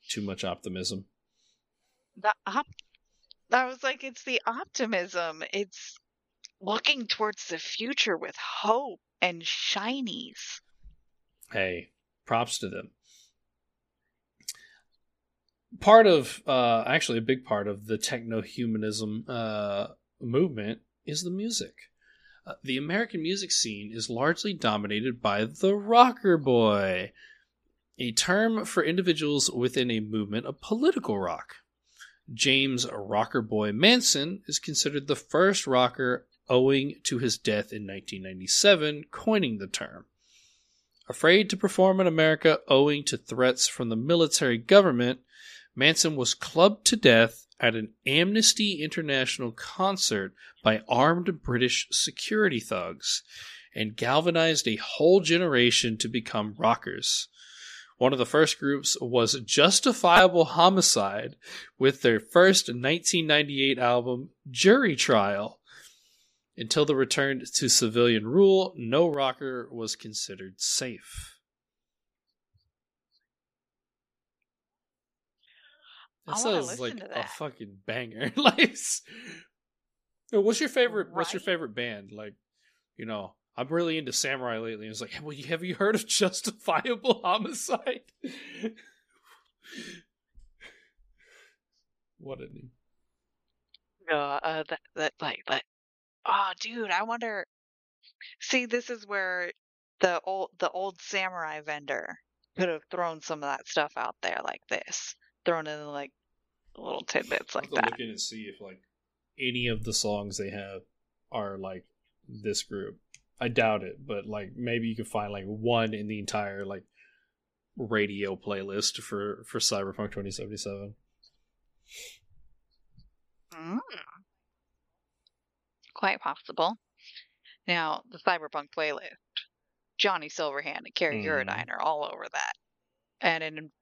Speaker 4: Too much optimism.
Speaker 3: The op- I was like, it's the optimism. It's looking towards the future with hope and shinies.
Speaker 4: Hey, props to them. Part of, uh, actually, a big part of the techno humanism uh, movement is the music. Uh, the American music scene is largely dominated by the rocker boy, a term for individuals within a movement of political rock. James Rocker Boy Manson is considered the first rocker owing to his death in 1997, coining the term. Afraid to perform in America owing to threats from the military government, Manson was clubbed to death at an Amnesty International concert by armed British security thugs and galvanized a whole generation to become rockers. One of the first groups was Justifiable Homicide with their first 1998 album, Jury Trial. Until the return to civilian rule, no rocker was considered safe. That sounds like
Speaker 3: to
Speaker 4: a fucking banger. like, what's your favorite? What's your favorite band? Like, you know, I'm really into Samurai lately. It's like, well, have you heard of Justifiable Homicide? what a name.
Speaker 3: Uh, uh, that, that, like, like, oh, dude, I wonder. See, this is where the old, the old samurai vendor could have thrown some of that stuff out there like this, thrown in like little tidbits like that.
Speaker 4: look in and see if like any of the songs they have are like this group. I doubt it, but like maybe you could find like one in the entire like radio playlist for for Cyberpunk 2077.
Speaker 3: Mm. Quite possible. Now, the Cyberpunk playlist, Johnny Silverhand and Kerry
Speaker 4: Mhm.
Speaker 3: Eurodyne are all over that. And in,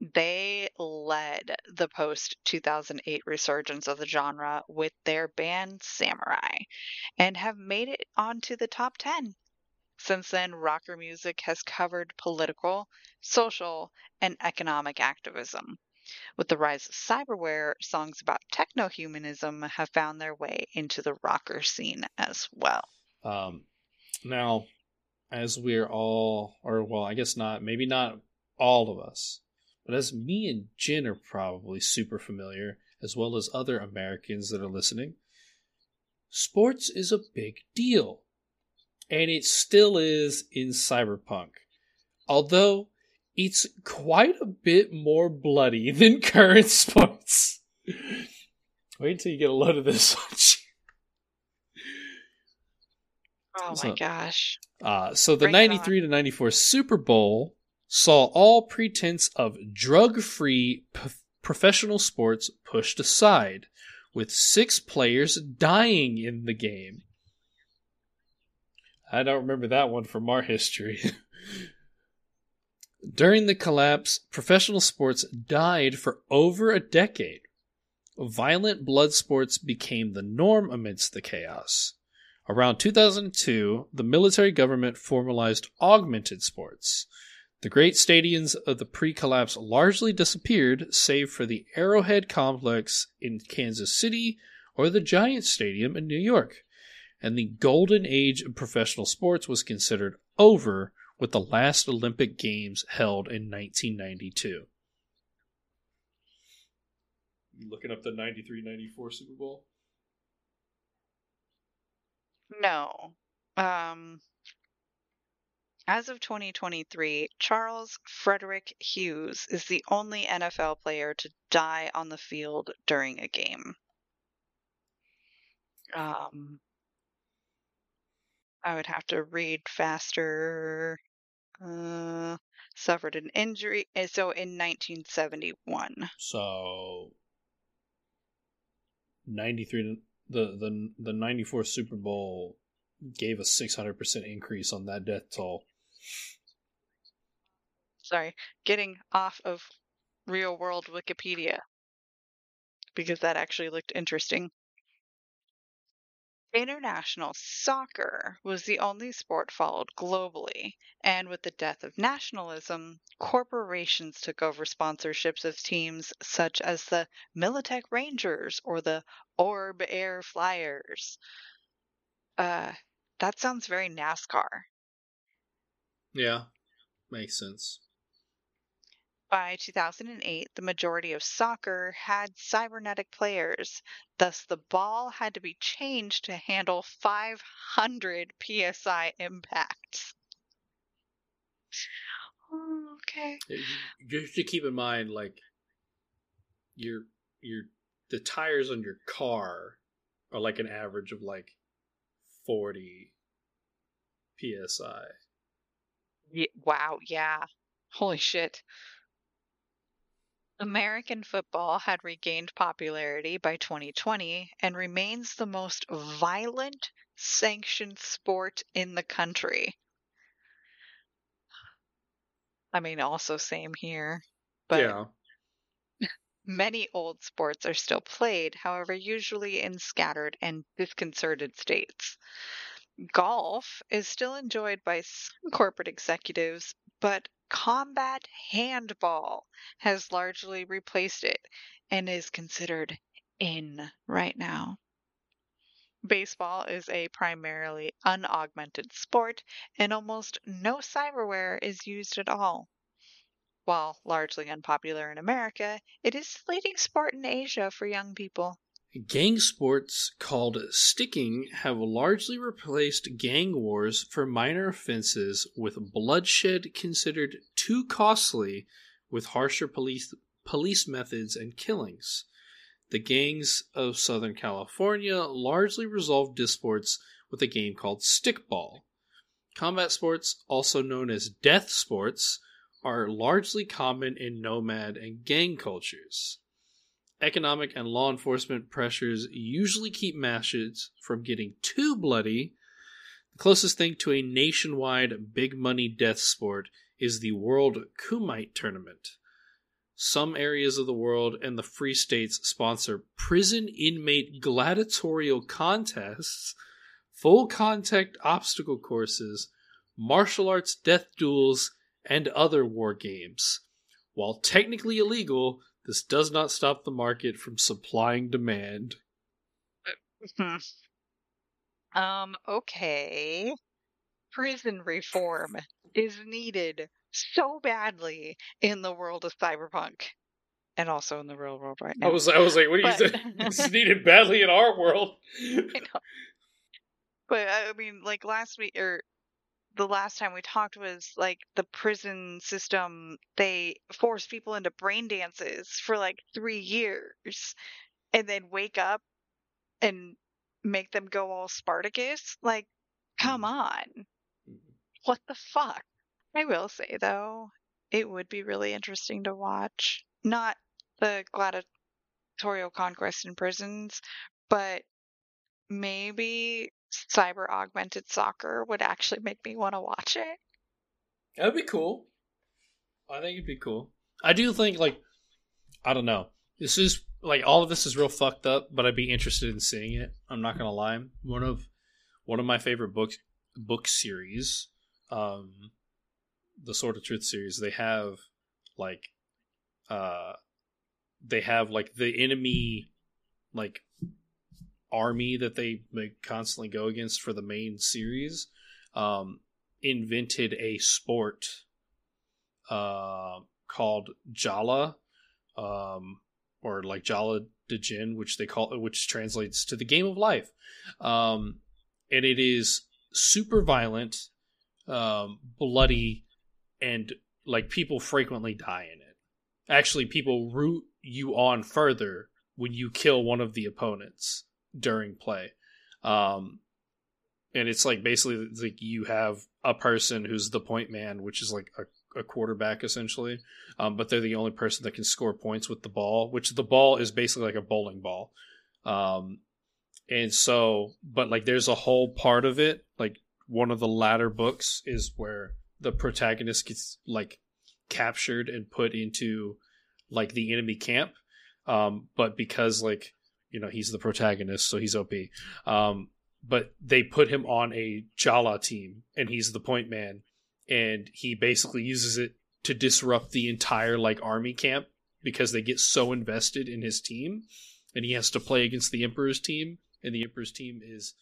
Speaker 3: they led the post 2008 resurgence of the genre with their band Samurai and have made it onto the top 10. Since then, rocker music has covered political, social, and economic activism. With the rise of cyberware, songs about techno humanism have found their way into the rocker scene as well.
Speaker 4: Um, now, as we're all, or well, I guess not, maybe not all of us, but as me and Jenn are probably super familiar, as well as other Americans that are listening, sports is a big deal. And it still is in Cyberpunk. Although it's quite a bit more bloody than current sports. Wait until you get a load of this.
Speaker 3: Oh
Speaker 4: So-
Speaker 3: my gosh.
Speaker 4: Uh, so the
Speaker 3: Bring it on.
Speaker 4: 93 to 94 Super Bowl saw all pretense of drug free p- professional sports pushed aside, with six players dying in the game. I don't remember that one from our history. During the collapse, professional sports died for over a decade. Violent blood sports became the norm amidst the chaos. Around 2002, the military government formalized augmented sports. The great stadiums of the pre collapse largely disappeared, save for the Arrowhead Complex in Kansas City or the Giant Stadium in New York. And the golden age of professional sports was considered over with the last Olympic Games held in 1992. Looking up the 93 94 Super Bowl?
Speaker 3: No. Um, as of 2023, Charles Frederick Hughes is the only NFL player to die on the field during a game. Um, I would have to read faster. Uh, suffered an injury. eh, So in 1971.
Speaker 4: So 93 the the the 94 Super Bowl gave a 600% increase on that death toll.
Speaker 3: Sorry, getting off of real world Wikipedia because that actually looked interesting. International soccer was the only sport followed globally, and with the death of nationalism, corporations took over sponsorships of teams such as the Militech Rangers or the Orb Air Flyers. Uh, that sounds very NASCAR.
Speaker 4: Yeah. Makes sense.
Speaker 3: By 2008, the majority of soccer had cybernetic players. Thus, the ball had to be changed to handle 500 psi impacts. Oh, okay.
Speaker 4: Just to keep in mind like your your the tires on your car are like an average of like 40 psi.
Speaker 3: Ye- wow, yeah. Holy shit. American football had regained popularity by 2020 and remains the most violent sanctioned sport in the country. I mean, also same here. But
Speaker 4: yeah.
Speaker 3: Many old sports are still played, however, usually in scattered and disconcerted states. Golf is still enjoyed by some corporate executives, but combat handball has largely replaced it and is considered in right now. Baseball is a primarily unaugmented sport, and almost no cyberware is used at all. While largely unpopular in America, it is the leading sport in Asia for young people.
Speaker 4: Gang sports called sticking have largely replaced gang wars for minor offenses, with bloodshed considered too costly with harsher police, police methods and killings. The gangs of Southern California largely resolved disports with a game called stickball. Combat sports, also known as death sports, are largely common in nomad and gang cultures. Economic and law enforcement pressures usually keep matches from getting too bloody. The closest thing to a nationwide big money death sport is the World Kumite Tournament. Some areas of the world and the Free States sponsor prison inmate gladiatorial contests, full contact obstacle courses, martial arts death duels, and other war games. While technically illegal, this does not stop the market from supplying demand.
Speaker 3: um, okay. Prison reform is needed so badly in the world of cyberpunk. And also in the real world right now.
Speaker 4: I was I was like, what do you? It's needed badly in our world.
Speaker 3: I know. But I mean, like last week or the last time we talked was like the prison system. They force people into brain dances for like three years, and then wake up and make them go all Spartacus. Like, come mm-hmm. on, mm-hmm. what the fuck? I will say though, it would be really interesting to watch. Not the gladiatorial conquest in prisons, but maybe cyber augmented soccer would actually make me want to watch it.
Speaker 4: That'd be cool. I think it'd be cool. I do think like I don't know. This is like all of this is real fucked up, but I'd be interested in seeing it. I'm not gonna lie. One of one of my favorite books book series, um, the Sword of Truth series. They have like, uh, they have like the enemy, like army that they constantly go against for the main series. Um, invented a sport, uh, called Ja'La, um, or like Ja'La dh Jin, which they call which translates to the game of life. Um, and it is super violent, um, bloody, and like people frequently die in it. Actually, people root you on further when you kill one of the opponents during play. Um, and it's like basically like you have a person who's the point man, which is like a, a quarterback essentially, um, but they're the only person that can score points with the ball, which the ball is basically like a bowling ball. Um, and so, but like there's a whole part of it, like one of the latter books is where the protagonist gets like captured and put into like the enemy camp. Um, but because like you know he's the protagonist, so he's OP. Um, but they put him on a Ja'La team, and he's the point man, and he basically uses it to disrupt the entire like army camp because they get so invested in his team, and he has to play against the Emperor's team, and the Emperor's team is,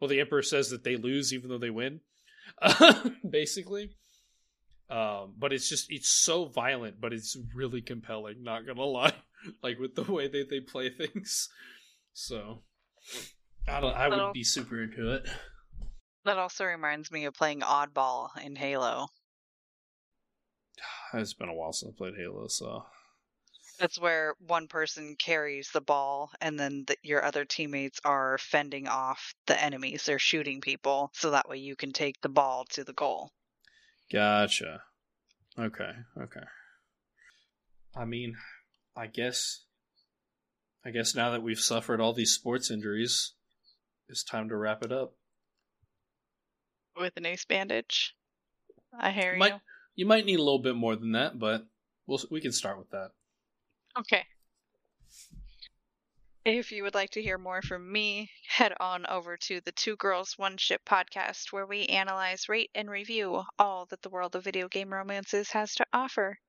Speaker 4: well, the Emperor says that they lose even though they win, basically. Um, but it's just it's so violent, but it's really compelling. Not gonna lie, like with the way that they play things. So I don't. I would be super into it.
Speaker 3: That also reminds me of playing Oddball in Halo.
Speaker 4: It's been a while since I played Halo, so
Speaker 3: that's where one person carries the ball, and then the, your other teammates are fending off the enemies. They're shooting people, so that way you can take the ball to the goal.
Speaker 4: Gotcha. Okay. Okay. I mean, I guess. I guess now that we've suffered all these sports injuries, it's time to wrap it up.
Speaker 3: With an ace bandage. I hear
Speaker 4: you. Might,
Speaker 3: you.
Speaker 4: You might need a little bit more than that, but we'll we can start with that.
Speaker 3: Okay. If you would like to hear more from me, head on over to the Two Girls One Ship podcast, where we analyze, rate, and review all that the world of video game romances has to offer.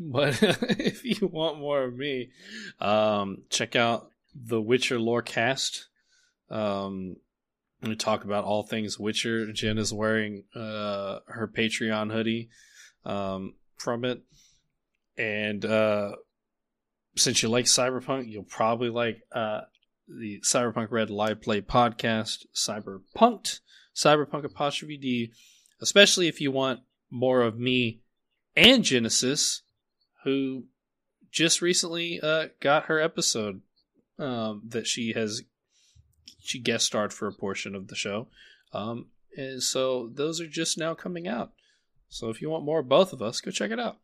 Speaker 4: But if you want more of me, um, check out the Witcher Lore Cast. Um, we talk about all things Witcher. Jenn is wearing uh, her Patreon hoodie um, from it, and uh, since you like cyberpunk, you'll probably like uh, the Cyberpunk Red Live Play podcast, Cyberpunked, Cyberpunk Apostrophe D, especially if you want more of me and Genesis, who just recently uh, got her episode um, that she has she guest starred for a portion of the show. Um, and so those are just now coming out. So if you want more of both of us, go check it out.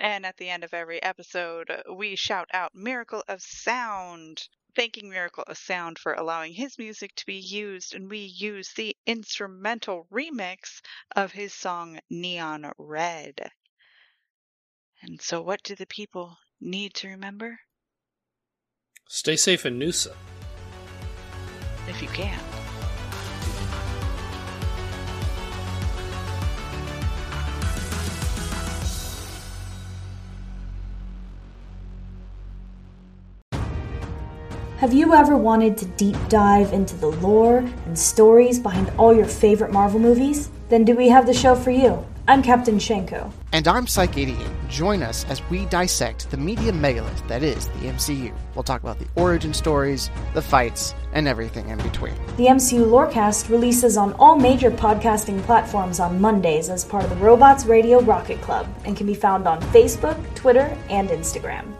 Speaker 3: And at the end of every episode, uh, we shout out Miracle of Sound, thanking Miracle of Sound for allowing his music to be used, and we use the instrumental remix of his song Neon Red. And so, what do the people need to remember?
Speaker 4: Stay safe in NUSA.
Speaker 3: If you can.
Speaker 5: Have you ever wanted to deep dive into the lore and stories behind all your favorite Marvel movies? Then do we have the show for you? I'm Captain Shenko.
Speaker 6: And I'm Psych88. Join us as we dissect the media megalith that is the MCU. We'll talk about the origin stories, the fights, and everything in between.
Speaker 5: The MCU Lorecast releases on all major podcasting platforms on Mondays as part of the Robots Radio Rocket Club and can be found on Facebook, Twitter, and Instagram.